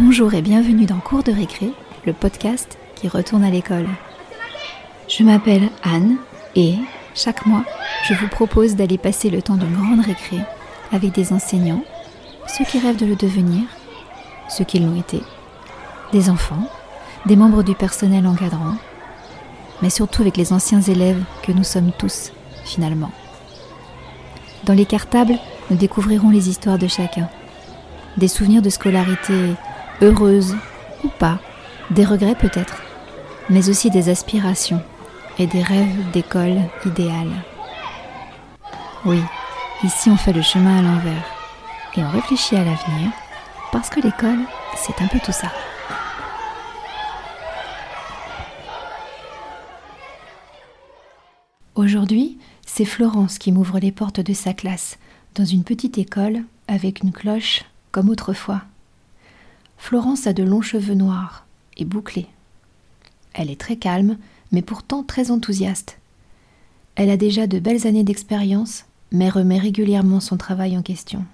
Bonjour et bienvenue dans Cours de récré, le podcast qui retourne à l'école. Je m'appelle Anne et chaque mois, je vous propose d'aller passer le temps d'une grande récré avec des enseignants, ceux qui rêvent de le devenir, ceux qui l'ont été, des enfants, des membres du personnel encadrant, mais surtout avec les anciens élèves que nous sommes tous, finalement. Dans les cartables, nous découvrirons les histoires de chacun, des souvenirs de scolarité heureuse ou pas, des regrets peut-être, mais aussi des aspirations et des rêves d'école idéale. Oui, ici on fait le chemin à l'envers et on réfléchit à l'avenir parce que l'école, c'est un peu tout ça. Aujourd'hui, c'est Florence qui m'ouvre les portes de sa classe dans une petite école avec une cloche comme autrefois. Florence a de longs cheveux noirs et bouclés. Elle est très calme, mais pourtant très enthousiaste. Elle a déjà de belles années d'expérience, mais remet régulièrement son travail en question.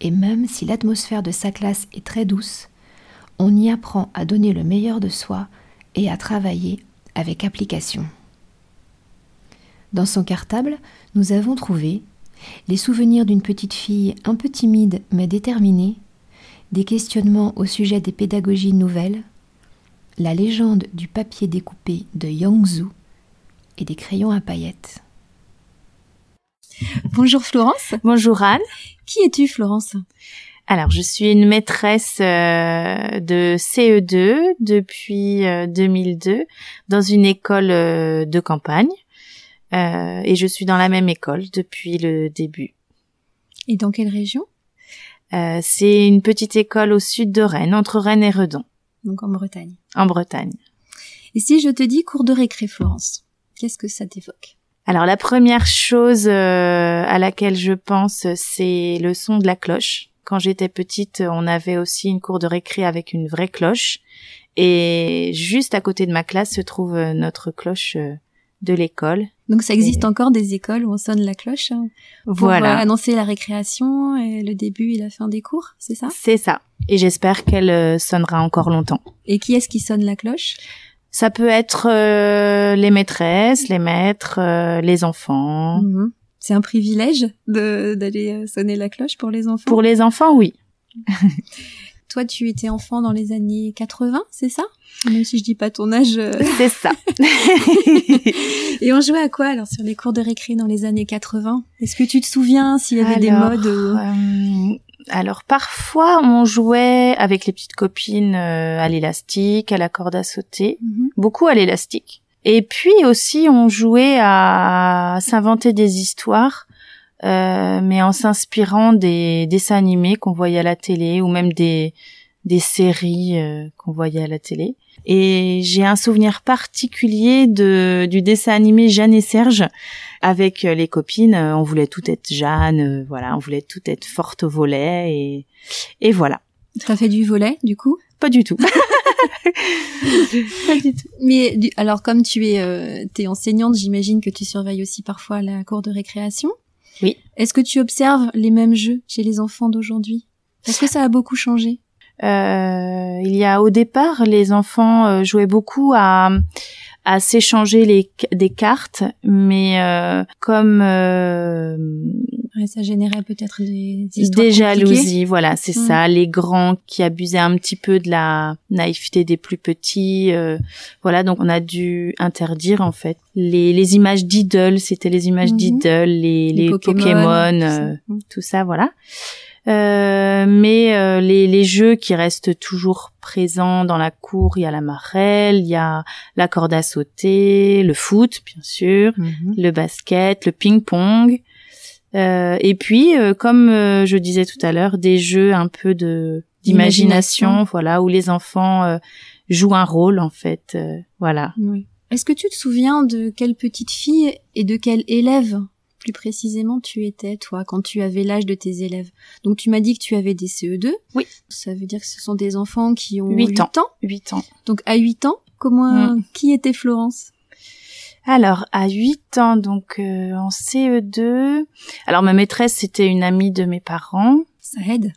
Et même si l'atmosphère de sa classe est très douce, on y apprend à donner le meilleur de soi et à travailler avec application. Dans son cartable, nous avons trouvé les souvenirs d'une petite fille un peu timide mais déterminée, des questionnements au sujet des pédagogies nouvelles, la légende du papier découpé de Yangzhou et des crayons à paillettes. Bonjour Florence. Bonjour Anne. Qui es-tu Florence? Alors, je suis une maîtresse euh, de CE2 depuis 2002 euh, dans une école euh, de campagne et je suis dans la même école depuis le début. Et dans quelle région? Euh, c'est une petite école au sud de Rennes, entre Rennes et Redon. Donc en Bretagne. En Bretagne. Et si je te dis cours de récré Florence, qu'est-ce que ça t'évoque? Alors la première chose euh, à laquelle je pense, c'est le son de la cloche. Quand j'étais petite, on avait aussi une cour de récré avec une vraie cloche. Et juste à côté de ma classe se trouve euh, notre cloche de l'école. Donc ça existe encore des écoles où on sonne la cloche hein, pour voilà. Euh, annoncer la récréation et le début et la fin des cours, c'est ça? C'est ça. Et j'espère qu'elle euh, sonnera encore longtemps. Et qui est-ce qui sonne la cloche? Ça peut être euh, les maîtresses, les maîtres, les enfants. Mhm. C'est un privilège d'aller sonner la cloche pour les enfants? Pour les enfants, oui. Toi, tu étais enfant dans les années 80, c'est ça? Même si je dis pas ton âge. Euh. C'est ça. Et on jouait à quoi alors sur les cours de récré dans les années 80 Est-ce que tu te souviens s'il y avait des modes euh, Alors parfois on jouait avec les petites copines euh, à l'élastique, à la corde à sauter, mhm. beaucoup à l'élastique. Et puis aussi on jouait à s'inventer des histoires euh, mais en s'inspirant des dessins animés qu'on voyait à la télé ou même des des séries euh, qu'on voyait à la télé. Et j'ai un souvenir particulier de du dessin animé Jeanne et Serge avec euh, les copines. On voulait tout être Jeanne, voilà, on voulait tout être forte au volet et et voilà. as fait du volet du coup? Pas du tout. Pas du tout. Mais alors comme tu es, euh, es enseignante, j'imagine que tu surveilles aussi parfois la cour de récréation? Oui. Est-ce que tu observes les mêmes jeux chez les enfants d'aujourd'hui? Est-ce que ça a beaucoup changé euh, Il y a au départ, les enfants euh, jouaient beaucoup à à s'échanger les des cartes, mais euh, comme euh, ça générait peut-être des, des jalousies, voilà, c'est hmm. ça, les grands qui abusaient un petit peu de la naïveté des plus petits, euh, voilà, donc on a dû interdire en fait les, les images d'idoles, c'était les images mhm. d'idoles, les, les, Pokémon, hmm. tout ça, voilà. Euh, mais euh, les, les, jeux qui restent toujours présents dans la cour, il y a la marelle, il y a la corde à sauter, le foot bien sûr, mhm. le basket, le ping-pong, euh, et puis euh, comme je disais tout à l'heure, des jeux un peu de d'imagination, voilà, où les enfants jouent un rôle en fait, voilà. Oui. Est-ce que tu te souviens de quelle petite fille et de quel élève plus précisément tu étais, toi, quand tu avais l'âge de tes élèves? Donc tu m'as dit que tu avais des CE2. Oui. Ça veut dire que ce sont des enfants qui ont 8, ans. 8 ans. Donc à 8 ans, comment, mm. qui était Florence? Alors, à 8 ans, donc euh, en CE2. Alors, ma maîtresse, c'était une amie de mes parents. Ça aide.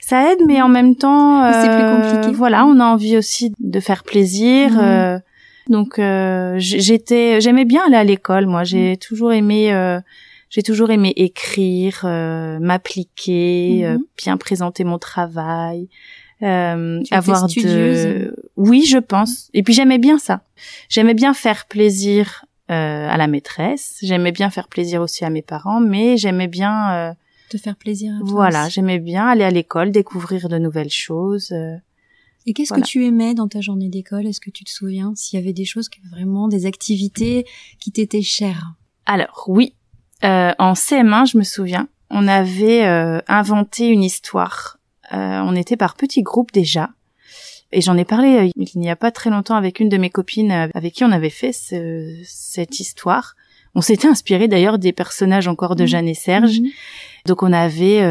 Ça aide, mais en même temps, c'est plus euh, compliqué. Voilà, on a envie aussi de faire plaisir. Mhm. Euh, donc, j'étais, j'aimais bien aller à l'école. Moi, j'ai mhm. toujours aimé, j'ai toujours aimé écrire, m'appliquer, mhm. bien présenter mon travail. Euh, avoir de oui je pense. Et puis j'aimais bien ça. J'aimais bien faire plaisir euh, à la maîtresse. J'aimais bien faire plaisir aussi à mes parents mais j'aimais bien euh, te faire plaisir à toi voilà j'aimais bien aller à l'école découvrir de nouvelles choses euh, et qu'est-ce que tu aimais dans ta journée d'école? Est-ce que tu te souviens s'il y avait des choses qui vraiment des activités qui t'étaient chères? Alors oui, euh, en CM1, je me souviens, on avait euh, inventé une histoire euh, on était par petits groupes déjà. Et j'en ai parlé euh, il n'y a pas très longtemps avec une de mes copines euh, avec qui on avait fait cette histoire. On s'était inspiré d'ailleurs des personnages encore de mmh. Jeanne et Serge. Mmh. Donc on avait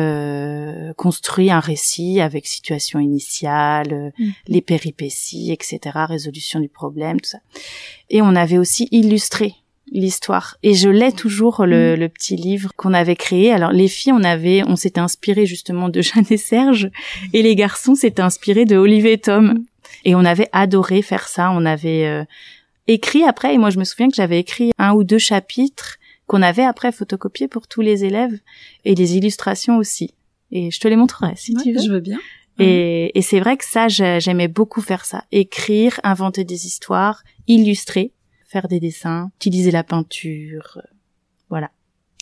construit un récit avec situation initiale, mmh. les péripéties, etc., résolution du problème, tout ça. Et on avait aussi illustré l'histoire. Et je l'ai toujours le, mm. le, petit livre qu'on avait créé. Alors les filles on avait on s'était inspiré justement de Jeanne et Serge. Et les garçons s'étaient inspirés de Olivier et Tom. Et on avait adoré faire ça. On avait euh, écrit après. Et moi je me souviens que j'avais écrit un ou deux chapitres qu'on avait après photocopiés pour tous les élèves et des illustrations aussi. Et je te les montrerai si tu veux. je veux bien. Et, et c'est vrai que ça j'aimais beaucoup faire ça. Écrire inventer des histoires illustrer faire des dessins, utiliser la peinture, euh, voilà.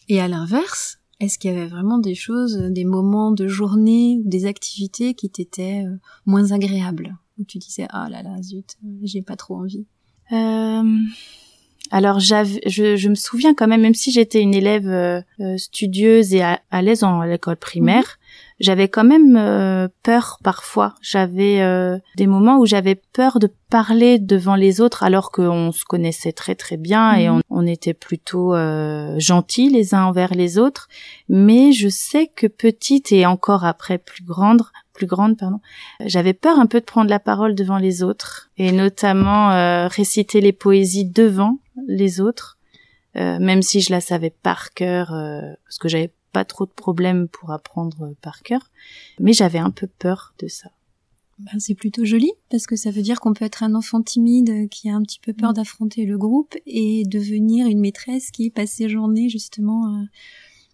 Et à l'inverse, est-ce qu'il y avait vraiment des choses, des moments de journée ou des activités qui t'étaient euh, moins agréables? Où tu disais ah là là zut, j'ai pas trop envie. Euh... Alors je, je, me souviens quand même, même si j'étais une élève euh, studieuse et à, l'aise en l'école primaire, j'avais quand même euh, peur parfois. J'avais euh, des moments où j'avais peur de parler devant les autres alors qu'on se connaissait très très bien et mhm. on, on, était plutôt euh, gentils les uns envers les autres. Mais je sais que petite et encore après plus grande, plus grande pardon, j'avais peur un peu de prendre la parole devant les autres et notamment euh, réciter les poésies devant les autres. même si je la savais par cœur, parce que j'avais pas trop de problèmes pour apprendre par cœur, mais j'avais un peu peur de ça. Ben, c'est plutôt joli parce que ça veut dire qu'on peut être un enfant timide qui a un petit peu peur mm. d'affronter le groupe et devenir une maîtresse qui passe ses journées justement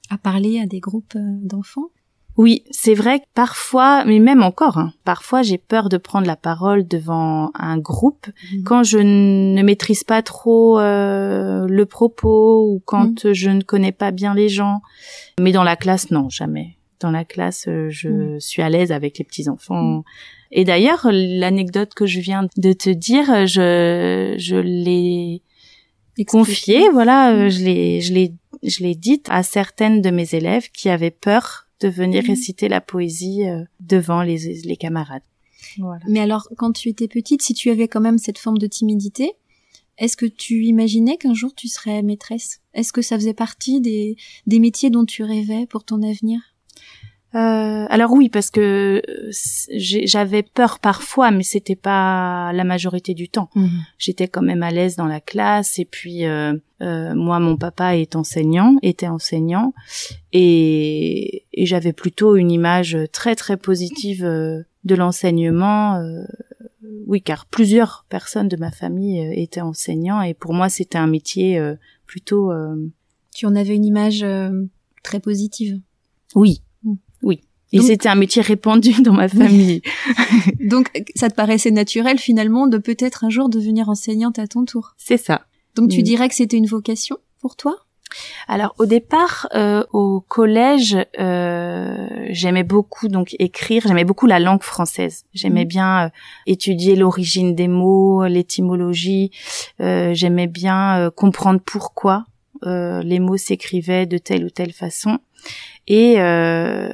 à parler à des groupes euh, d'enfants. Oui, c'est vrai que parfois, mais même encore, hein, parfois j'ai peur de prendre la parole devant un groupe mhm. quand je ne maîtrise pas trop euh, le propos ou quand mhm. je ne connais pas bien les gens. Mais dans la classe, non, jamais. Dans la classe, euh, je mhm. suis à l'aise avec les petits enfants. Et d'ailleurs, l'anecdote que je viens de te dire, je je l'ai confiée, voilà, euh, je l'ai je l'ai je l'ai dite à certaines de mes élèves qui avaient peur de venir mhm. réciter la poésie euh, devant les, les camarades. Voilà. Mais alors, quand tu étais petite, si tu avais quand même cette forme de timidité, est-ce que tu imaginais qu'un jour tu serais maîtresse? Est-ce que ça faisait partie des, des métiers dont tu rêvais pour ton avenir? Euh, alors oui, parce que euh, j'avais peur parfois, mais c'était pas la majorité du temps. Mhm. J'étais quand même à l'aise dans la classe, et puis euh, euh, moi, mon papa est enseignant, était enseignant, et, et j'avais plutôt une image très très positive de l'enseignement. oui, car plusieurs personnes de ma famille étaient enseignants, et pour moi, c'était un métier plutôt. Tu en avais une image très positive? Oui, oui. Et c'était un métier répandu dans ma famille. Donc, ça te paraissait naturel finalement de peut-être un jour devenir enseignante à ton tour? C'est ça. Donc, tu dirais que c'était une vocation pour toi? Alors au départ, euh, au collège, euh, j'aimais beaucoup donc écrire, j'aimais beaucoup la langue française. J'aimais mmh. bien euh, étudier l'origine des mots, l'étymologie. j'aimais bien comprendre pourquoi les mots s'écrivaient de telle ou telle façon et euh,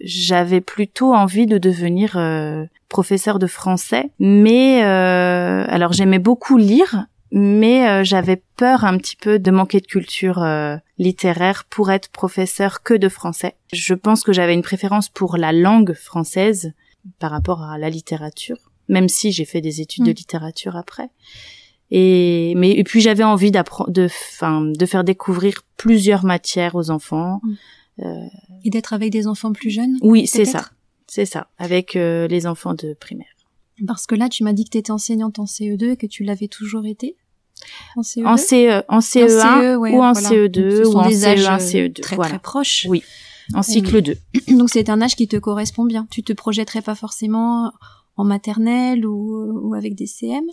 j'avais plutôt envie de devenir euh, professeur de français. Mais euh, alors j'aimais beaucoup lire, mais j'avais peur un petit peu de manquer de culture littéraire pour être professeur que de français. Je pense que j'avais une préférence pour la langue française par rapport à la littérature, même si j'ai fait des études de mm. littérature après. Et mais et puis j'avais envie d'apprendre, de, enfin, de faire découvrir plusieurs matières aux enfants. Mm. Euh, et d'être avec des enfants plus jeunes. Oui, c'est ça, c'est ça, avec euh, les enfants de primaire. Parce que là, tu m'as dit que tu étais enseignante en CE2 et que tu l'avais toujours été? En CE2 En, CE, en CE1 ou en CE2 ou en CE1, CE2. Très, très proches. Oui, en cycle 2. Donc c'est un âge qui te correspond bien. Tu te projetterais pas forcément en maternelle ou, ou avec des CM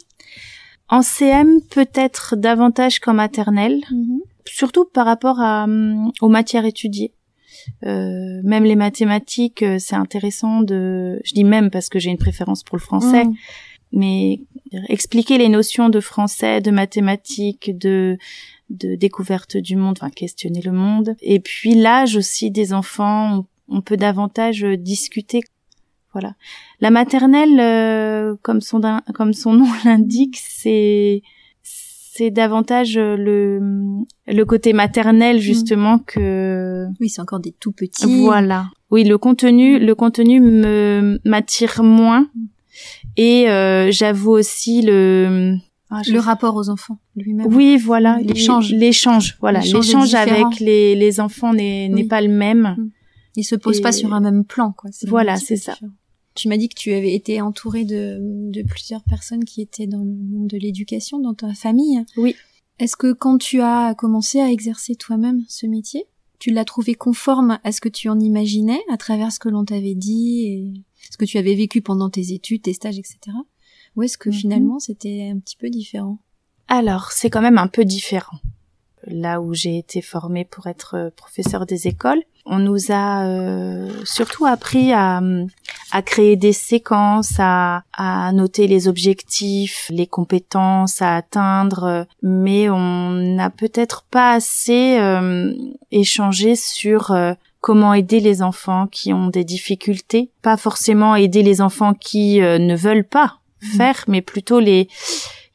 En CM, peut-être davantage qu'en maternelle, mhm. surtout par rapport à, hum, aux matières étudiées. Euh, même les mathématiques, euh, c'est intéressant de. Je dis même parce que j'ai une préférence pour le français, mhm. mais expliquer les notions de français, de mathématiques, de de découverte du monde, enfin questionner le monde. Et puis l'âge aussi des enfants, on peut davantage discuter voilà. La maternelle, euh, comme son comme son nom l'indique, c'est c'est davantage le le côté maternel mm. justement que. Oui, c'est encore des tout petits. Voilà. Oui, le contenu le contenu me m'attire moins mm. et euh, j'avoue aussi le ah, le rapport aux enfants lui-même. Oui, voilà, l'échange, l'échange, voilà, l'échange avec les les enfants n'est n'est pas le même. Mm. Ils se posent pas sur un même plan, quoi. Voilà, c'est ça. Tu m'as dit que tu avais été entourée de, de plusieurs personnes qui étaient dans le monde de l'éducation, dans ta famille. Oui. Est-ce que quand tu as commencé à exercer toi-même ce métier, tu l'as trouvé conforme à ce que tu en imaginais à travers ce que l'on t'avait dit et ce que tu avais vécu pendant tes études, tes stages, etc. Ou est-ce que mhm. finalement c'était un petit peu différent? Alors, c'est quand même un peu différent. Là où j'ai été formée pour être professeur des écoles, on nous a euh, surtout appris à, à, créer des séquences, à, à, noter les objectifs, les compétences à atteindre, mais on n'a peut-être pas assez euh, échangé sur euh, comment aider les enfants qui ont des difficultés, pas forcément aider les enfants qui ne veulent pas mmh. faire, mais plutôt les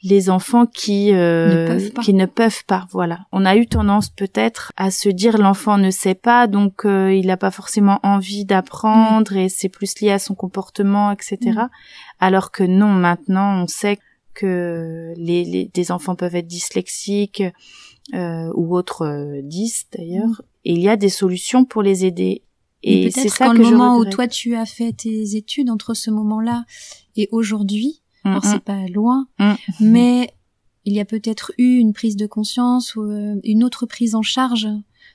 les enfants qui euh, ne qui ne peuvent pas. Voilà. On a eu tendance peut-être à se dire l'enfant ne sait pas, donc euh, il n'a pas forcément envie d'apprendre et c'est plus lié à son comportement, etc. Mm. Alors que non, maintenant on sait que les, les des enfants peuvent être dyslexiques euh, ou autres euh, dys d'ailleurs, mm. et il y a des solutions pour les aider. Et, c'est ça que le moment où toi tu as fait tes études entre ce moment-là et aujourd'hui, alors c'est pas loin, mais il y a peut-être eu une prise de conscience ou euh, une autre prise en charge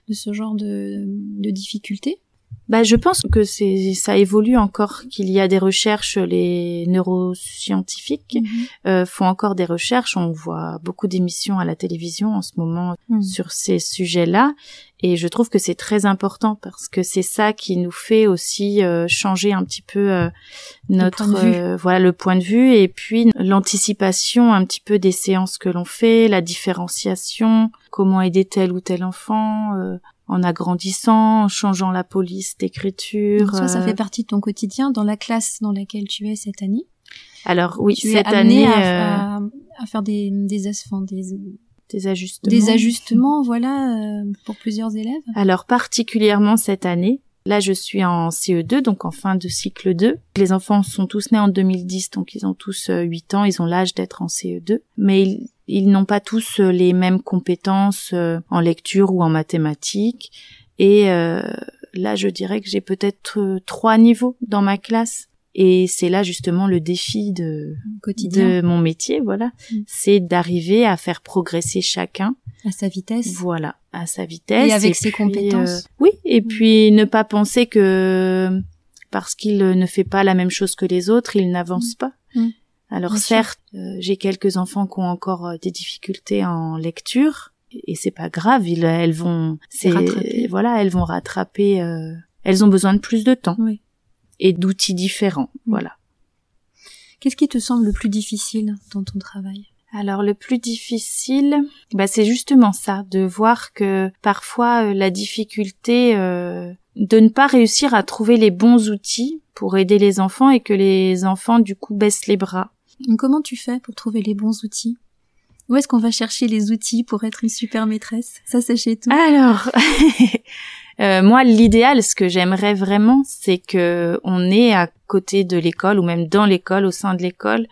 de ce genre de, de difficultés bah, je pense que c'est ça évolue encore, qu'il y a des recherches, les neuroscientifiques mhm. euh, font encore des recherches. On voit beaucoup d'émissions à la télévision en ce moment mhm. sur ces sujets-là, et je trouve que c'est très important parce que c'est ça qui nous fait aussi euh, changer un petit peu euh, notre voilà le point de vue et puis l'anticipation un petit peu des séances que l'on fait, la différenciation, comment aider tel ou tel enfant en agrandissant, en changeant la police d'écriture. Ça, ça fait euh, partie de ton quotidien dans la classe dans laquelle tu es cette année? Alors oui, cette année, à, euh, à, faire des des, des des ajustements. Des ajustements, voilà, euh, pour plusieurs élèves? Alors particulièrement cette année, Là, je suis en CE2, donc en fin de cycle 2. Les enfants sont tous nés en 2010, donc ils ont tous 8 ans, ils ont l'âge d'être en CE2. Mais ils, ils n'ont pas tous euh, les mêmes compétences euh, en lecture ou en mathématiques. Et euh, là, je dirais que j'ai peut-être trois niveaux dans ma classe. Et c'est là justement le défi de, de mon métier, voilà. Mm. C'est d'arriver à faire progresser chacun. À sa vitesse. Voilà, à sa vitesse. Et avec ses compétences. oui, et mm. puis ne pas penser que parce qu'il ne fait pas la même chose que les autres, il n'avance mm. pas. Alors certes, euh, j'ai quelques enfants qui ont encore euh, des difficultés en lecture et c'est pas grave, ils, elles vont, c'est voilà, elles vont rattraper. Euh, elles ont besoin de plus de temps et d'outils différents, voilà. Qu'est-ce qui te semble le plus difficile dans ton travail? Alors le plus difficile, bah c'est justement ça, de voir que parfois la difficulté de ne pas réussir à trouver les bons outils pour aider les enfants et que les enfants du coup baissent les bras. Comment tu fais pour trouver les bons outils? Où est-ce qu'on va chercher les outils pour être une super maîtresse? Ça, c'est chez toi. Alors, Euh, moi, l'idéal, ce que j'aimerais vraiment, c'est que on ait à côté de l'école ou même dans l'école, au sein de l'école,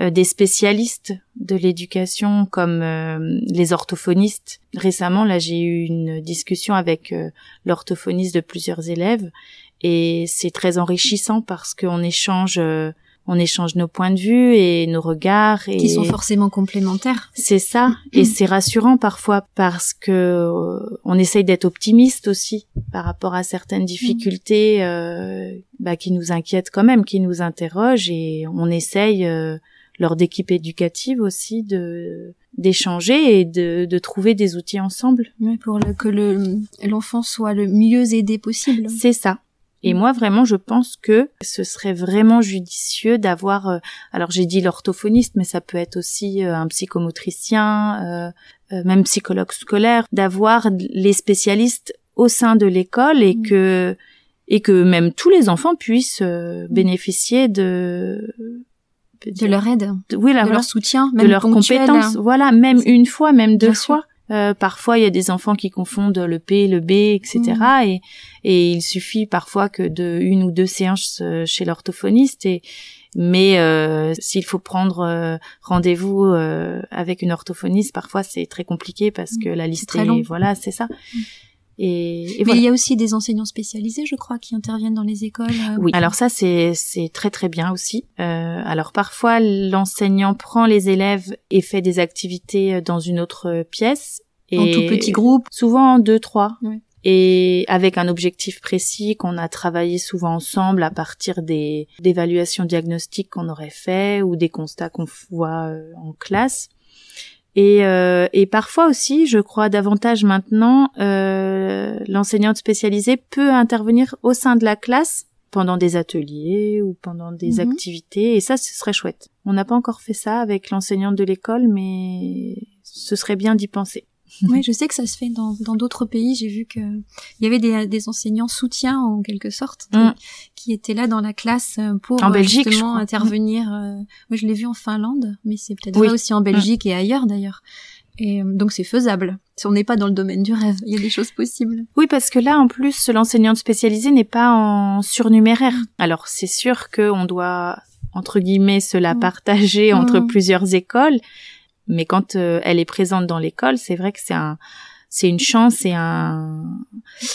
euh, des spécialistes de l'éducation comme euh, les orthophonistes. Récemment, là, j'ai eu une discussion avec l'orthophoniste de plusieurs élèves et c'est très enrichissant parce qu'on échange on échange nos points de vue et nos regards et qui sont forcément complémentaires. C'est ça et c'est rassurant parfois parce que euh, on essaye d'être optimiste aussi par rapport à certaines difficultés euh, bah, qui nous inquiètent quand même, qui nous interrogent et on essaye euh, lors d'équipes éducatives aussi de d'échanger et de, de trouver des outils ensemble. pour que le l'enfant soit le mieux aidé possible. C'est ça. Et mm. moi, vraiment, je pense que ce serait vraiment judicieux d'avoir. Euh, alors, j'ai dit l'orthophoniste, mais ça peut être aussi euh, un psychomotricien, euh, même psychologue scolaire, d'avoir les spécialistes au sein de l'école et mm. que et que même tous les enfants puissent mm. bénéficier de de leur aide, oui, de leur soutien, même de leurs compétences. Voilà, même une fois, même deux fois. Euh, parfois, il y a des enfants qui confondent le P, le B, etc. Mm. Et, et il suffit parfois que de une ou deux séances euh, chez l'orthophoniste. Et mais euh, s'il faut prendre rendez-vous avec une orthophoniste, parfois c'est très compliqué parce mm. que la liste est, voilà, c'est ça. Mm. Et, Mais il y a aussi des enseignants spécialisés, je crois, qui interviennent dans les écoles. Oui. Alors ça, c'est c'est très très bien aussi. Euh, alors parfois, l'enseignant prend les élèves et fait des activités dans une autre pièce. Et en tout petit groupe. Souvent en deux trois. Et avec un objectif précis qu'on a travaillé souvent ensemble à partir des d'évaluations diagnostiques qu'on aurait fait ou des constats qu'on voit euh, en classe. Et, euh, et parfois aussi, je crois davantage maintenant, euh, l'enseignante spécialisée peut intervenir au sein de la classe pendant des ateliers ou pendant des mhm. activités, et ça, ce serait chouette. On n'a pas encore fait ça avec l'enseignante de l'école, mais ce serait bien d'y penser. Oui, je sais que ça se fait dans dans d'autres pays. J'ai vu que il y avait des, des enseignants soutiens en quelque sorte mm. qui, étaient là dans la classe euh, pour en euh, Belgique, justement intervenir. Euh, moi, je l'ai vu en Finlande, mais c'est peut-être vrai aussi en mm. Belgique et ailleurs d'ailleurs. Et donc c'est faisable. Si on n'est pas dans le domaine du rêve, il y a des choses possibles. Oui, parce que là, en plus, l'enseignante spécialisée n'est pas en surnuméraire. Mm. Alors c'est sûr qu'on doit entre guillemets cela partager entre plusieurs écoles, mais quand euh, elle est présente dans l'école, c'est vrai que c'est un c'est une chance et un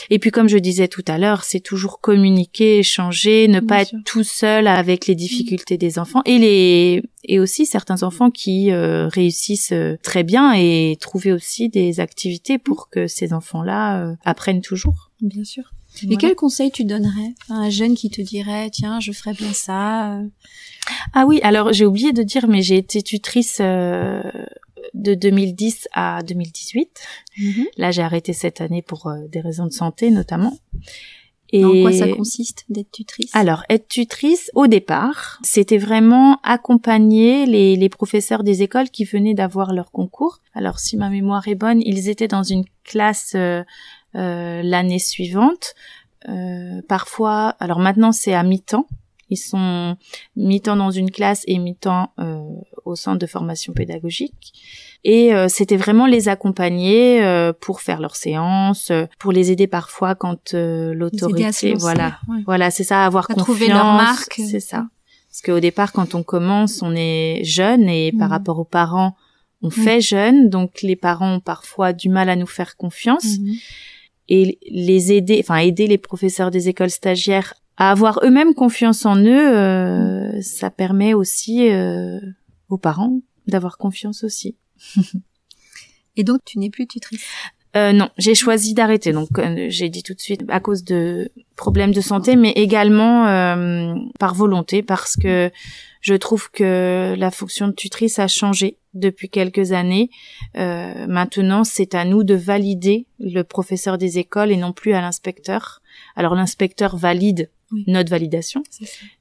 et puis comme je disais tout à l'heure, c'est toujours communiquer, échanger, ne pas être tout seul avec les difficultés des enfants et les et aussi certains enfants qui euh, réussissent euh, très bien et trouver aussi des activités pour que ces enfants-là apprennent toujours. Bien sûr. Et quel conseil tu donnerais à un jeune qui te dirait tiens je ferais bien ça Ah oui alors j'ai oublié de dire mais j'ai été tutrice euh, de 2010 à 2018. Mhm. Là j'ai arrêté cette année pour euh, des raisons de santé notamment. Et en quoi ça consiste d'être tutrice? Alors, être tutrice, au départ, c'était vraiment accompagner les, les, professeurs des écoles qui venaient d'avoir leur concours. Alors, si ma mémoire est bonne, ils étaient dans une classe euh, euh, l'année suivante. Euh, parfois, alors maintenant c'est à mi-temps. Ils sont mi-temps dans une classe et mi-temps euh, au centre de formation pédagogique. Et c'était vraiment les accompagner pour faire leurs séances, pour les aider parfois quand l'autorité, voilà, voilà, c'est ça, avoir confiance, trouver leur marque, c'est ça. Parce qu'au départ, quand on commence, on est jeune et par mm. rapport aux parents, on fait jeune, donc les parents ont parfois du mal à nous faire confiance. Mm-hmm et les aider, enfin aider les professeurs des écoles stagiaires à avoir eux-mêmes confiance en eux, euh, ça permet aussi euh, aux parents d'avoir confiance aussi. et donc tu n'es plus tutrice? Euh, non, j'ai choisi d'arrêter. Donc, euh, j'ai dit tout de suite à cause de problèmes de santé, mais également euh, par volonté, parce que je trouve que la fonction de tutrice a changé depuis quelques années. Euh, maintenant, c'est à nous de valider le professeur des écoles et non plus à l'inspecteur. Alors, l'inspecteur valide notre validation,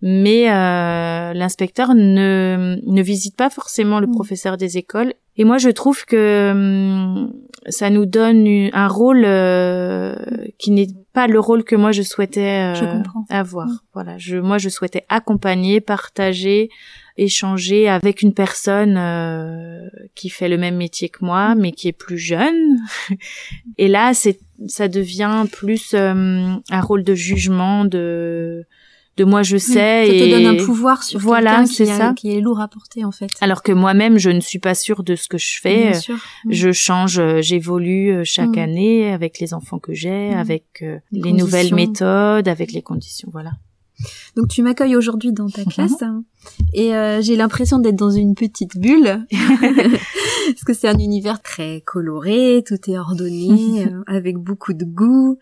mais euh, l'inspecteur ne, ne visite pas forcément le professeur des écoles. Et moi, je trouve que hum, ça nous donne un rôle euh, qui n'est pas le rôle que moi je souhaitais euh, avoir. Voilà, je, moi, je souhaitais accompagner, partager, échanger avec une personne euh, qui fait le même métier que moi, mais qui est plus jeune. Et là, c'est ça devient plus un rôle de jugement, de de moi je sais ça et te donne un pouvoir sur voilà c'est ça qui est lourd à porter en fait alors que moi-même je ne suis pas sûre de ce que je fais Bien sûr. Je change j'évolue euh, chaque Mm. année avec les enfants que j'ai Mm. avec euh, Les les nouvelles méthodes avec les conditions voilà donc tu m'accueilles aujourd'hui dans Mhm. ta classe hein, et euh, j'ai l'impression d'être dans une petite bulle. Parce que c'est un univers très coloré tout est ordonné euh, avec beaucoup de goût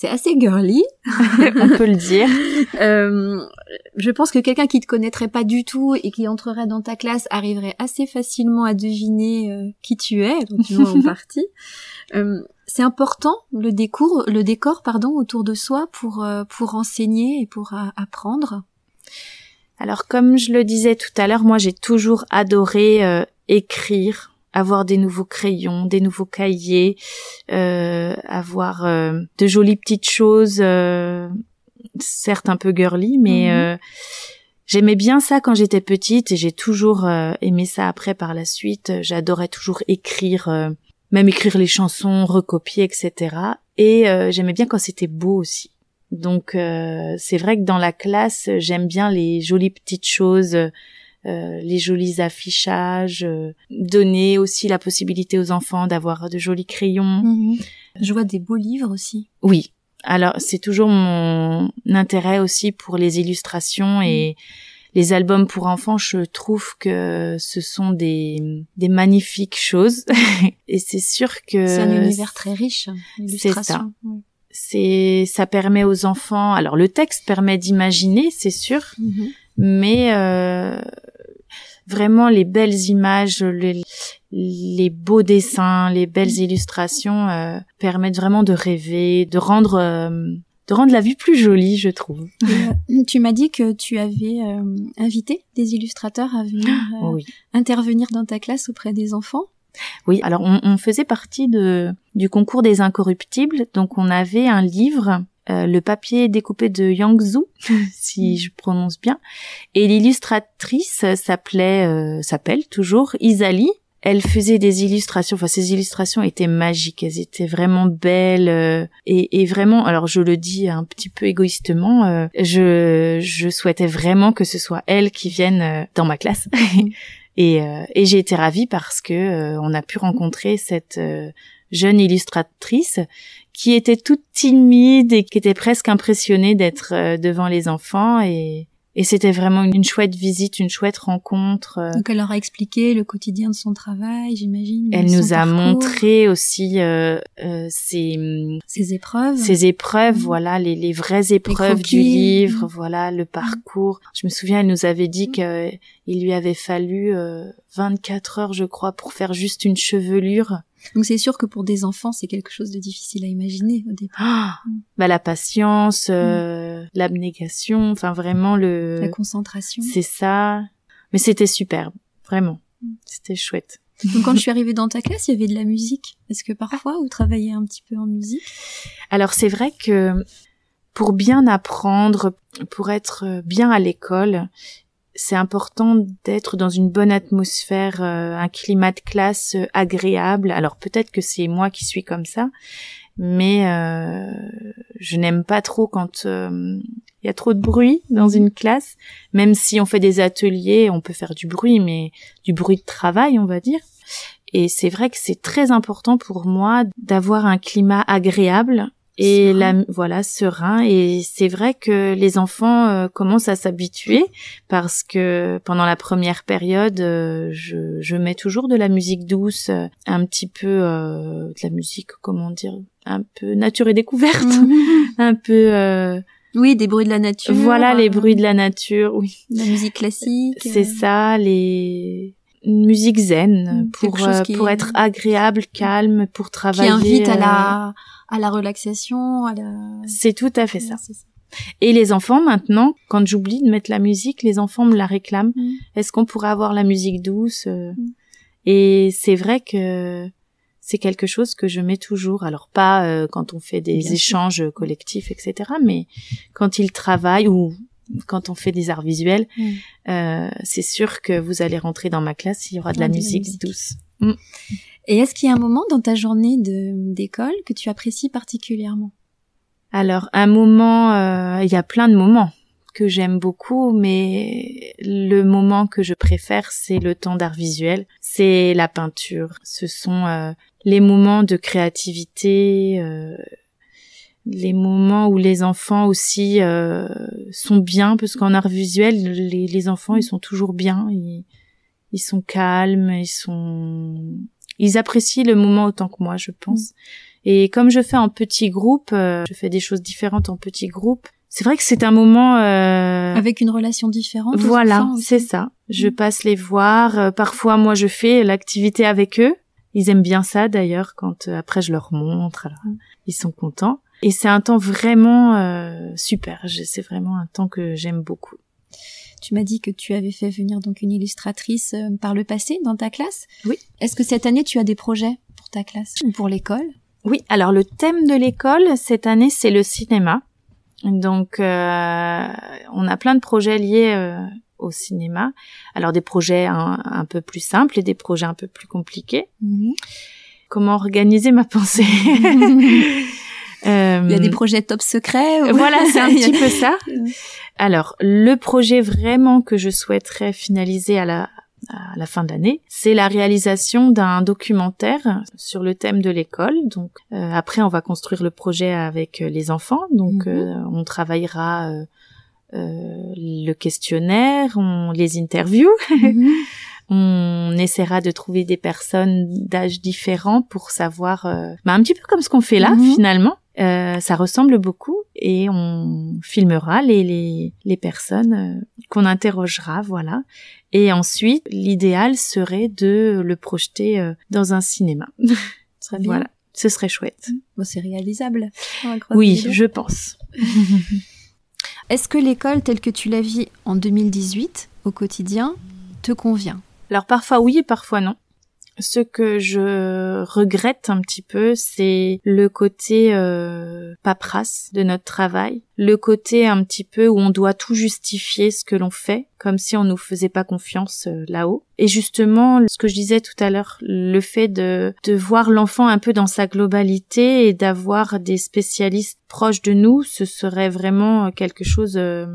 c'est assez girly on peut le dire Euh, je pense que quelqu'un qui te connaîtrait pas du tout et qui entrerait dans ta classe arriverait assez facilement à deviner euh, qui tu es, donc moins en partie. Euh, c'est important le décor, le décor pardon autour de soi pour pour enseigner et pour apprendre. Alors comme je le disais tout à l'heure, moi j'ai toujours adoré écrire, avoir des nouveaux crayons, des nouveaux cahiers, euh, avoir euh, de jolies petites choses, euh, certes un peu girly, mais Mhm. euh, j'aimais bien ça quand j'étais petite et j'ai toujours euh, aimé ça après par la suite. J'adorais toujours écrire, euh, même écrire les chansons, recopier, etc. Et euh, j'aimais bien quand c'était beau aussi. Donc euh, c'est vrai que dans la classe, j'aime bien les jolies petites choses, euh, les jolis affichages, euh, donner aussi la possibilité aux enfants d'avoir de jolis crayons. Je vois des beaux livres aussi. Oui. Alors c'est toujours mon intérêt aussi pour les illustrations et les albums pour enfants. Je trouve que ce sont des des magnifiques choses et c'est sûr que C'est un univers très riche. Euh, ça. l'illustration. Ouais. c'est ça permet aux enfants alors le texte permet d'imaginer c'est sûr Mhm. Mais euh, vraiment les belles images les, les beaux dessins les belles illustrations euh, permettent vraiment de rêver de rendre euh, de rendre la vie plus jolie je trouve. Euh, tu m'as dit que tu avais euh, invité des illustrateurs à venir euh, oui. intervenir dans ta classe auprès des enfants. Oui, alors on, on faisait partie de du concours des incorruptibles, donc on avait un livre, euh, le papier découpé de Yang Zhu, si je prononce bien, et l'illustratrice s'appelait euh, s'appelle toujours Isali. Elle faisait des illustrations, enfin ces illustrations étaient magiques, elles étaient vraiment belles euh, et, et vraiment, alors je le dis un petit peu égoïstement, euh, je je souhaitais vraiment que ce soit elle qui vienne dans ma classe. Et, euh, et j'ai été ravie parce que on a pu rencontrer cette jeune illustratrice qui était toute timide et qui était presque impressionnée d'être euh, devant les enfants et, et c'était vraiment une chouette visite, une chouette rencontre. euh. Donc elle leur a expliqué le quotidien de son travail, j'imagine. Elle nous a parcours, montré aussi euh, euh, ses, ses épreuves. ces épreuves, voilà, les, les vraies épreuves du livre, voilà, le parcours. Je me souviens, elle nous avait dit Mhm. que il lui avait fallu euh, 24 heures, je crois, pour faire juste une chevelure. Donc c'est sûr que pour des enfants, c'est quelque chose de difficile à imaginer au départ. Mhm. bah la patience, euh, l'abnégation, enfin vraiment le, La concentration. c'est ça. Mais c'était superbe, vraiment, Mhm. c'était chouette. Donc quand je suis arrivée dans ta classe, il y avait de la musique. Est-ce que parfois vous travaillez un petit peu en musique? Alors c'est vrai que pour bien apprendre, pour être bien à l'école, c'est important d'être dans une bonne atmosphère, euh, un climat de classe euh, agréable. Alors peut-être que c'est moi qui suis comme ça, mais euh, je n'aime pas trop quand il y a trop de bruit dans une classe. Même si on fait des ateliers, on peut faire du bruit, mais du bruit de travail, on va dire. Et c'est vrai que c'est très important pour moi d'avoir un climat agréable et la voilà serein et c'est vrai que les enfants euh, commencent à s'habituer parce que pendant la première période euh, je, je mets toujours de la musique douce euh, un petit peu euh, de la musique comment dire un peu nature et découverte un peu euh, Oui, des bruits de la nature. voilà les bruits de la nature oui La musique classique. c'est ça les une musique zen Mm, pour euh, qui- pour être agréable calme pour Qui travailler invite à euh, la, à la relaxation, à la... c'est tout à fait ça. Et les enfants, maintenant, quand j'oublie de mettre la musique, les enfants me la réclament. Mm. Est-ce qu'on pourrait avoir la musique douce euh? Mm. Et c'est vrai que c'est quelque chose que je mets toujours. Alors pas euh, quand on fait des Bien sûr. échanges collectifs, etc. Mais quand ils travaillent ou quand on fait des arts visuels, Mm. euh, c'est sûr que vous allez rentrer dans ma classe, il y aura de Ah, la la musique musique. douce. Mm. Et est-ce qu'il y a un moment dans ta journée d'école que tu apprécies particulièrement? Alors, un moment, euh, il y a plein de moments que j'aime beaucoup, mais le moment que je préfère, c'est le temps d'art visuel, c'est la peinture. Ce sont euh, les moments de créativité, euh, les moments où les enfants aussi euh, sont bien, parce qu'en art visuel, les, les, enfants, ils sont toujours bien, ils, ils, sont calmes, ils sont, ils apprécient le moment autant que moi, je pense. Et comme je fais en petits groupes, euh, je fais des choses différentes en petits groupes. C'est vrai que c'est un moment euh... avec une relation différente. Voilà, c'est ça. Je mm. passe les voir. Euh, parfois, moi, je fais l'activité avec eux. Ils aiment bien ça d'ailleurs. Quand euh, après, je leur montre, alors, mm. ils sont contents. Et c'est un temps vraiment euh, super. C'est vraiment un temps que j'aime beaucoup. Tu m'as dit que tu avais fait venir donc une illustratrice euh, par le passé dans ta classe. Oui. Est-ce que cette année tu as des projets pour ta classe ou pour l'école? Oui. Alors le thème de l'école cette année c'est le cinéma. Donc euh, on a plein de projets liés euh, au cinéma. Alors des projets un, un, peu plus simples et des projets un peu plus compliqués. Mhm. Comment organiser ma pensée? Euh, Il y a des projets top secrets. Ou... Voilà, c'est un petit peu ça. Alors, le projet vraiment que je souhaiterais finaliser à la à la fin de l'année, c'est la réalisation d'un documentaire sur le thème de l'école. Donc euh, après, on va construire le projet avec euh, les enfants. Donc Mhm. euh, on travaillera euh, euh, le questionnaire, on les interviews. Mhm. on essaiera de trouver des personnes d'âge différents pour savoir, euh, bah, un petit peu comme ce qu'on fait là Mhm. finalement. Euh, ça ressemble beaucoup et on filmera les les, les personnes euh, qu'on interrogera, voilà. Et ensuite, l'idéal serait de le projeter euh, dans un cinéma. Très bien. Voilà, ce serait chouette. Bon, c'est réalisable. Oui, je pense. Est-ce que l'école telle que tu la vis en 2018 au quotidien te convient? Alors parfois oui et parfois non. Ce que je regrette un petit peu, c'est le côté euh, paperasse de notre travail, le côté un petit peu où on doit tout justifier ce que l'on fait, comme si on nous faisait pas confiance euh, là-haut. Et justement, ce que je disais tout à l'heure, le fait de, de voir l'enfant un peu dans sa globalité et d'avoir des spécialistes proches de nous, ce serait vraiment quelque chose euh,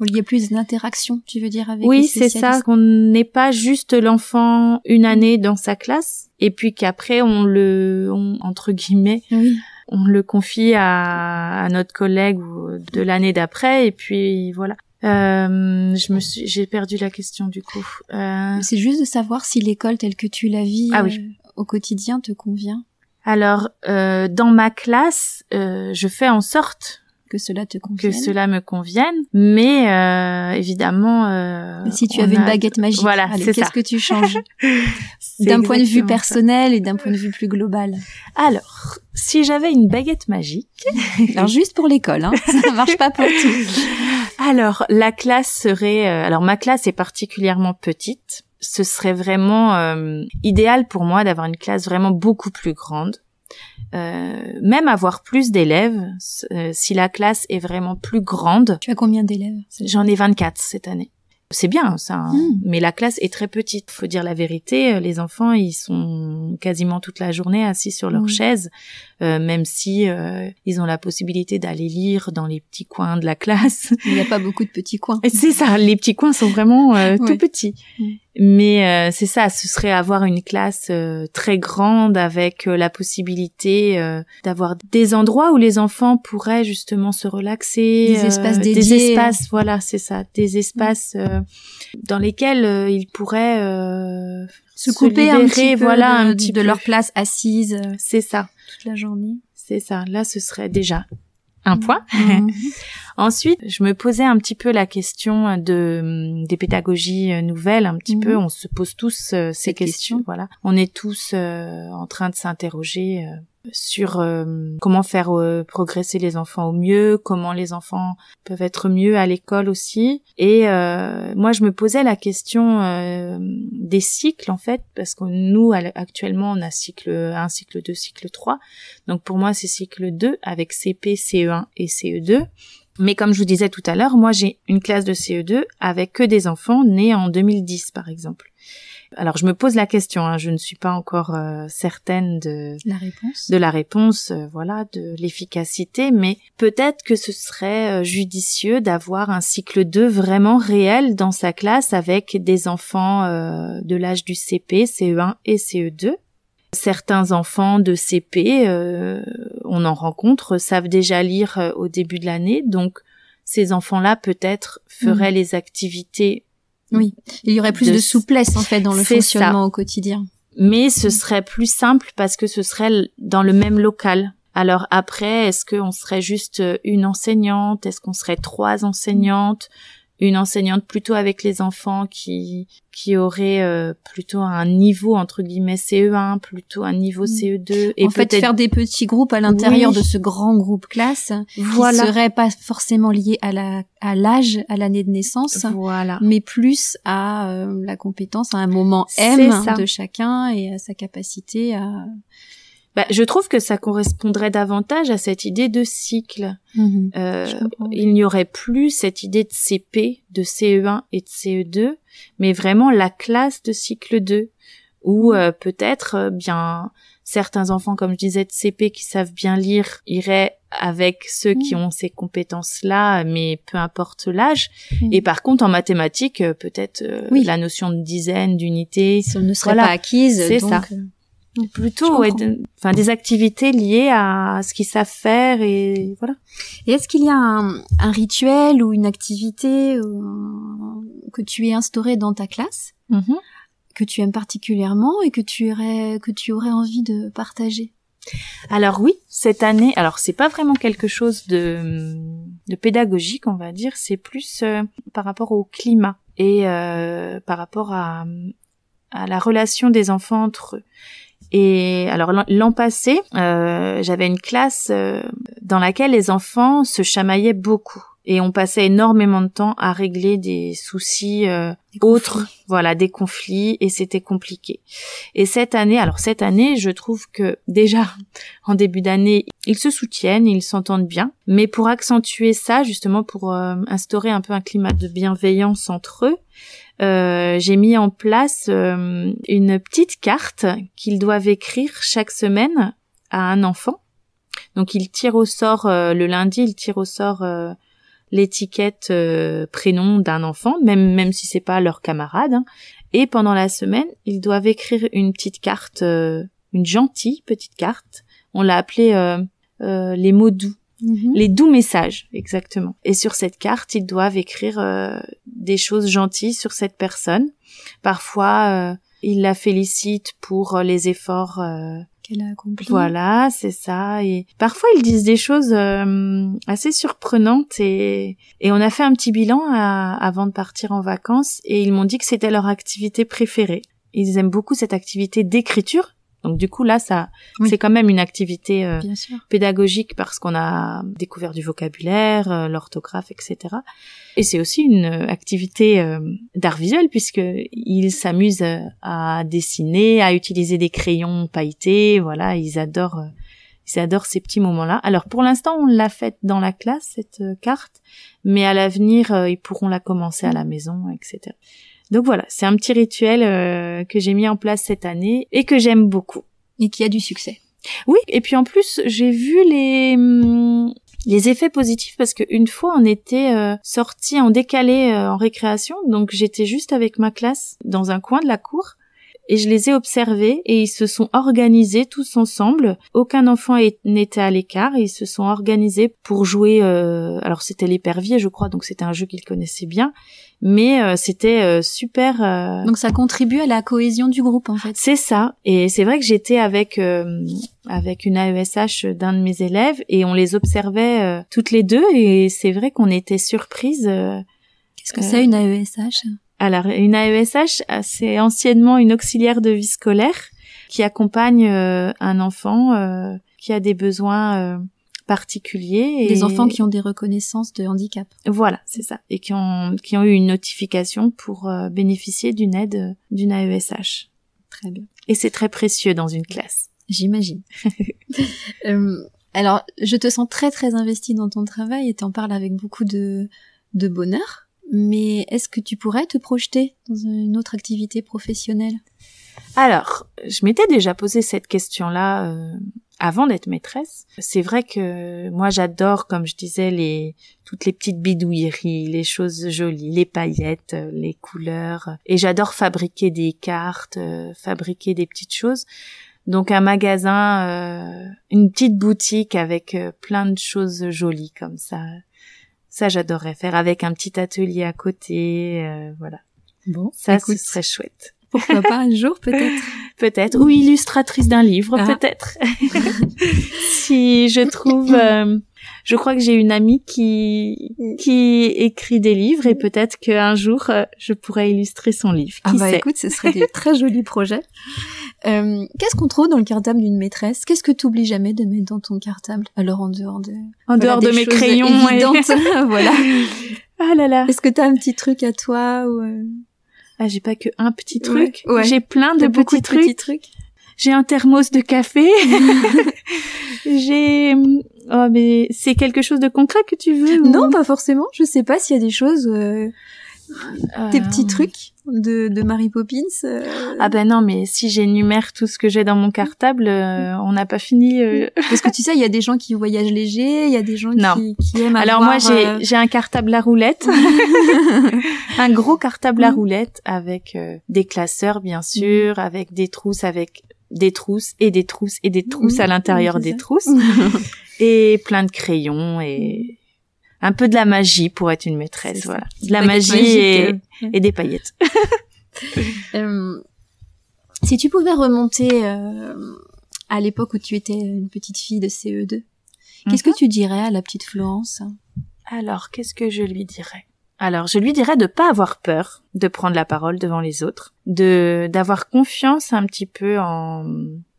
il y a plus d'interaction, tu veux dire, avec oui, c'est ça, qu'on n'est pas juste l'enfant une année dans sa classe et puis qu'après on le, on- entre guillemets, Oui. on le confie à, à notre collègue de l'année d'après et puis voilà. Euh, je me suis, j'ai perdu la question du coup. Euh, C'est juste de savoir si l'école telle que tu la vis Ah oui. euh, au quotidien te convient, alors, euh, dans ma classe, je fais en sorte que cela te que convienne. cela me convienne, mais euh, évidemment. Euh, si tu avais une baguette magique, Voilà, qu'est-ce que tu changes d'un point de vue ça. personnel et d'un point de vue plus global Alors, si j'avais une baguette magique, Alors juste pour l'école, hein, ça marche pas pour tout. alors la classe serait, euh, alors ma classe est particulièrement petite. Ce serait vraiment euh, idéal pour moi d'avoir une classe vraiment beaucoup plus grande. Euh, même avoir plus d'élèves, euh, si la classe est vraiment plus grande. Tu as combien d'élèves? J'en ai 24 cette année. C'est bien ça, hein. Mm. mais la classe est très petite. Faut dire la vérité, euh, les enfants ils sont quasiment toute la journée assis sur leur Mm. chaise, euh, même si euh, ils ont la possibilité d'aller lire dans les petits coins de la classe. Il n'y a pas beaucoup de petits coins. C'est ça, les petits coins sont vraiment euh, Ouais. tout petits. Mm. Mais euh, c'est ça, ce serait avoir une classe euh, très grande avec euh, la possibilité euh, d'avoir des endroits où les enfants pourraient justement se relaxer, Des espaces des dédiés. espaces, voilà, c'est ça, des espaces euh, dans lesquels euh, ils pourraient euh, Se couper un libérer, petit peu voilà, de, un petit de peu. leur place assise euh, C'est ça, toute la journée. c'est ça. Là, ce serait déjà un point. Mhm. Ensuite, je me posais un petit peu la question de hum, des pédagogies euh, nouvelles, un petit Mhm. peu. On se pose tous euh, ces questions. question. Voilà, on est tous euh, en train de s'interroger euh, sur euh, comment faire euh, progresser les enfants au mieux, comment les enfants peuvent être mieux à l'école aussi. Et euh, moi, je me posais la question des cycles en fait, parce que nous actuellement on a cycle 1, cycle 2, cycle 3. Donc pour moi, c'est cycle 2 avec CP, CE1 et CE2. Mais comme je vous disais tout à l'heure, moi j'ai une classe de CE2 avec que des enfants nés en 2010 par exemple. Alors je me pose la question, hein, je ne suis pas encore euh, certaine de la réponse, de la réponse, euh, voilà, de l'efficacité, mais peut-être que ce serait euh, judicieux d'avoir un cycle 2 vraiment réel dans sa classe avec des enfants de l'âge du CP, CE1 et CE2. Certains enfants de CP, on en rencontre, savent déjà lire au début de l'année, donc ces enfants-là peut-être feraient mmh. les activités oui, il y aurait plus de, souplesse en fait dans le fonctionnement au quotidien. Mais ce serait plus simple parce que ce serait dans le même local. Alors après, est-ce qu'on serait juste une enseignante? Est-ce qu'on serait trois enseignantes? Une enseignante plutôt avec les enfants qui qui aurait euh, plutôt un niveau entre guillemets CE1 plutôt un niveau mm. CE2 et en fait faire des petits groupes à l'intérieur de ce grand groupe classe voilà. qui serait pas forcément lié à la à l'âge à l'année de naissance voilà mais plus à euh, la compétence à un moment M de chacun et à sa capacité à bah, je trouve que ça correspondrait davantage à cette idée de cycle. Mhm. euh, il n'y aurait plus cette idée de CP, de CE1 et de CE2, mais vraiment la classe de cycle 2, où mhm. euh, peut-être euh, bien certains enfants, comme je disais, de CP qui savent bien lire, iraient avec ceux qui mhm. ont ces compétences-là, mais peu importe l'âge. Et par contre, en mathématiques, euh, peut-être la notion de dizaine, d'unité, ne serait pas acquise. C'est ça plutôt ouais, enfin des activités liées à ce qu'ils savent faire et voilà. Et est-ce qu'il y a un, un, rituel ou une activité euh, que tu aies instauré dans ta classe mm-hmm. que tu aimes particulièrement et que tu aurais que tu aurais envie de partager? Alors oui, cette année, alors c'est pas vraiment quelque chose de, de pédagogique, on va dire, c'est plus euh, par rapport au climat et euh, par rapport à, à la relation des enfants entre eux. Et alors l'an passé, euh, j'avais une classe euh, dans laquelle les enfants se chamaillaient beaucoup. Et on passait énormément de temps à régler des soucis euh, autres, voilà, des conflits et c'était compliqué. Et cette année, alors cette année, je trouve que déjà en début d'année, ils se soutiennent, ils s'entendent bien, mais pour accentuer ça, justement pour instaurer un peu un climat de bienveillance entre eux, euh, j'ai mis en place euh, une petite carte qu'ils doivent écrire chaque semaine à un enfant. Donc ils tirent au sort euh, le lundi, ils tirent au sort l'étiquette prénom d'un enfant, même même si c'est pas leur camarade. Hein. Et pendant la semaine, ils doivent écrire une petite carte, une gentille petite carte. On l'a appelée les mots doux. Mhm. Les doux messages, exactement. Et sur cette carte, ils doivent écrire euh, des choses gentilles sur cette personne. Parfois, euh, ils la félicitent pour euh, les efforts qu'elle a accomplis. Voilà, c'est ça. Et parfois, ils disent des choses assez surprenantes. Et, et on a fait un petit bilan avant de partir en vacances. Et ils m'ont dit que c'était leur activité préférée. Ils aiment beaucoup cette activité d'écriture donc du coup là, ça, c'est quand même une activité euh, pédagogique parce qu'on a découvert du vocabulaire, euh, l'orthographe, etc. Et c'est aussi une euh, activité d'art visuel puisque ils s'amusent à dessiner, à utiliser des crayons pailletés. Voilà, ils adorent, ils adorent ces petits moments-là. Alors pour l'instant, on l'a faite dans la classe cette carte, mais à l'avenir, ils pourront la commencer à la maison, etc. Donc voilà, c'est un petit rituel euh, que j'ai mis en place cette année et que j'aime beaucoup. Et qui a du succès. Oui, et puis en plus, j'ai vu les hum, les effets positifs parce qu'une fois on était euh, sorti en décalé euh, en récréation, donc j'étais juste avec ma classe dans un coin de la cour et je les ai observés et ils se sont organisés tous ensemble. Aucun enfant n'était à l'écart. Ils se sont organisés pour jouer. alors c'était l'épervier, je crois, donc c'était un jeu qu'ils connaissaient bien mais euh, c'était euh, super. Euh, Donc ça contribue à la cohésion du groupe en fait. C'est ça, et c'est vrai que j'étais avec avec une AESH d'un de mes élèves et on les observait toutes les deux et c'est vrai qu'on était surprises. Qu'est-ce que c'est une AESH Alors une AESH, c'est anciennement une auxiliaire de vie scolaire qui accompagne un enfant qui a des besoins particuliers. Et... Des enfants qui ont des reconnaissances de handicap. Voilà, c'est ça. Et qui ont, qui ont eu une notification pour euh, bénéficier d'une aide euh, d'une AESH. Très bien. Et c'est très précieux dans une classe. J'imagine. euh, alors, je te sens très très investie dans ton travail et t'en parles avec beaucoup de, de bonheur. Mais est-ce que tu pourrais te projeter dans une autre activité professionnelle? Alors, je m'étais déjà posé cette question-là euh, avant d'être maîtresse. C'est vrai que moi j'adore, comme je disais, les toutes les petites bidouilleries, les choses jolies, les paillettes, euh, les couleurs, et j'adore fabriquer des cartes, euh, fabriquer des petites choses. Donc un magasin, euh, une petite boutique avec plein de choses jolies comme ça. Ça j'adorerais faire avec un petit atelier à côté, voilà. Bon, ça ce serait chouette. Pourquoi pas un jour peut-être? Peut-être. Ou illustratrice d'un livre, ah. peut-être. si je trouve... Euh, je crois que j'ai une amie qui qui écrit des livres et peut-être qu'un jour euh, je pourrais illustrer son livre. ah bah écoute, ce serait des très jolis projets. Euh, Qu'est-ce qu'on trouve dans le cartable d'une maîtresse? Qu'est-ce que tu oublies jamais de mettre dans ton cartable? Alors en dehors de en dehors de mes crayons évidentes, voilà. Ah là là. Est-ce que tu as un petit truc à toi ou euh, ah, j'ai pas que un petit truc. J'ai plein de petits, trucs. trucs. J'ai un thermos de café. j'ai oh mais c'est quelque chose de concret que tu veux Non, pas forcément. Je sais pas s'il y a des choses euh... Tes petits euh, trucs de, de Mary Poppins euh. Ah ben non, mais si j'énumère tout ce que j'ai dans mon cartable, euh, on n'a pas fini. Parce que tu sais, il y a des gens qui voyagent léger, il y a des gens Qui, qui, aiment Alors moi, j'ai j'ai un cartable à roulette, un gros cartable à roulette avec des classeurs bien sûr, avec des trousses avec des trousses et des trousses et des trousses à l'intérieur des trousses. Et plein de crayons et un peu de la magie pour être une maîtresse, voilà. De la magie et, et, des paillettes. euh, si tu pouvais remonter euh, à l'époque où tu étais une petite fille de CE2, qu'est-ce que mhm. tu dirais à la petite Florence? Alors, qu'est-ce que je lui dirais? Alors, je lui dirais de pas avoir peur de prendre la parole devant les autres, de d'avoir confiance un petit peu en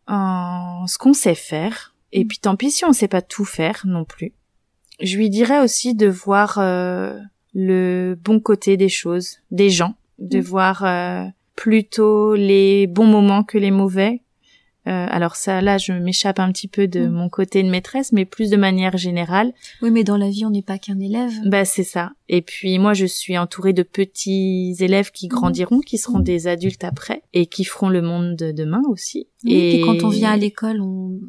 en ce qu'on sait faire. Et mhm. puis tant pis si on sait pas tout faire non plus je lui dirais aussi de voir euh, le bon côté des choses, des gens, de mm. voir euh, plutôt les bons moments que les mauvais, euh, alors ça, là, je m'échappe un petit peu de mm. mon côté de maîtresse, mais plus de manière générale. Oui, mais dans la vie, on n'est pas qu'un élève. Bah c'est ça. Et puis moi, je suis entourée de petits élèves qui mm. grandiront, qui seront mm. des adultes après et qui feront le monde de demain aussi. et... quand on vient à l'école, on,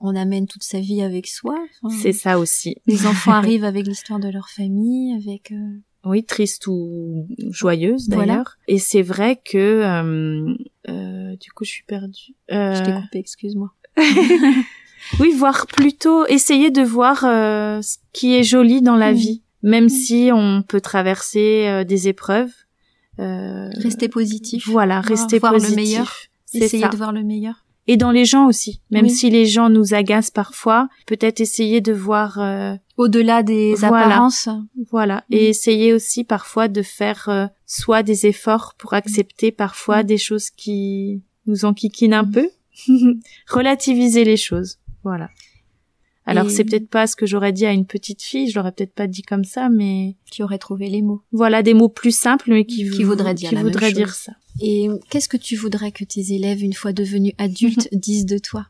on amène toute sa vie avec soi. c'est ça aussi. Les enfants arrivent avec l'histoire de leur famille, avec. Euh, oui, triste ou joyeuse d'ailleurs. Et c'est vrai que euh, euh, du coup je suis perdue. Euh... Je t'ai coupé, excuse-moi. oui, voir plutôt essayer de voir euh, ce qui est joli dans la vie, même si on peut traverser des épreuves. rester positif. Voilà, rester voir positif. le meilleur. Essayer de voir le meilleur et dans les gens aussi. Même si les gens nous agacent parfois, peut-être essayer de voir euh, au-delà des apparences. Voilà, et essayer aussi parfois de faire euh, soit des efforts pour accepter parfois des choses qui nous enquiquinent un peu, relativiser les choses. Voilà. Alors c'est peut-être pas ce que j'aurais dit à une petite fille, je l'aurais peut-être pas dit comme ça, mais tu aurais trouvé les mots. Voilà des mots plus simples mais qui, qui voudraient dire, qui dire ça. Et qu'est-ce que tu voudrais que tes élèves, une fois devenus adultes, disent de toi?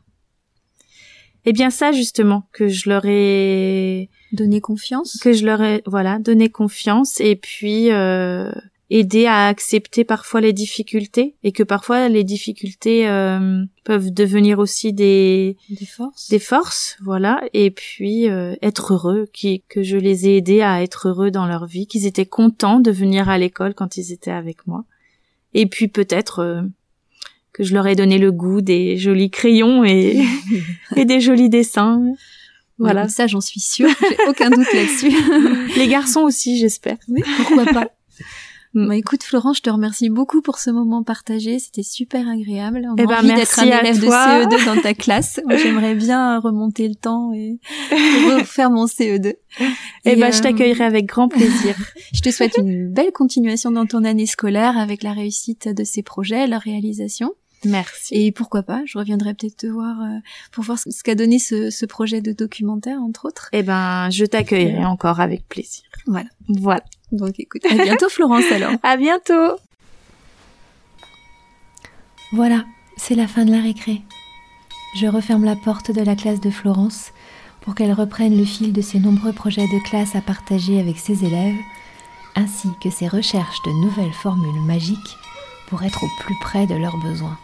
Eh bien ça justement, que je leur ai donné confiance, que je leur ai voilà donné confiance et puis euh, aider à accepter parfois les difficultés et que parfois les difficultés euh, peuvent devenir aussi des des forces. des forces voilà. Et puis euh, être heureux qui que je les ai aidés à être heureux dans leur vie qu'ils étaient contents de venir à l'école quand ils étaient avec moi. Et puis peut-être euh, que je leur ai donné le goût des jolis crayons et et des jolis dessins. Voilà. Ça j'en suis sûre. J'ai aucun doute là-dessus. Les garçons aussi j'espère. Oui pourquoi pas. Bah, écoute Florence, je te remercie beaucoup pour ce moment partagé. C'était super agréable. On eh a ben, envie d'être un élève de CE2 dans ta classe. J'aimerais bien remonter le temps et refaire mon CE2. Et, eh ben, je euh, t'accueillerai avec grand plaisir. je te souhaite une belle continuation dans ton année scolaire avec la réussite de ces projets, leur réalisation. Merci. Et pourquoi pas, je reviendrai peut-être te voir euh, pour voir ce qu'a donné ce, ce, projet de documentaire, entre autres. Eh ben, je t'accueillerai encore avec plaisir. Voilà. Voilà. Donc écoute, à bientôt Florence alors. à bientôt. Voilà, c'est la fin de la récré. Je referme la porte de la classe de Florence pour qu'elle reprenne le fil de ses nombreux projets de classe à partager avec ses élèves ainsi que ses recherches de nouvelles formules magiques pour être au plus près de leurs besoins.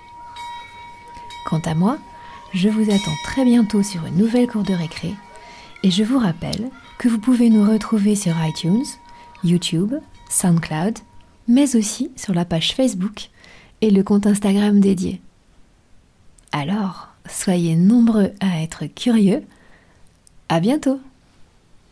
Quant à moi, je vous attends très bientôt sur une nouvelle cour de récré et je vous rappelle que vous pouvez nous retrouver sur iTunes, YouTube, SoundCloud, mais aussi sur la page Facebook et le compte Instagram dédié. Alors, soyez nombreux à être curieux. À bientôt!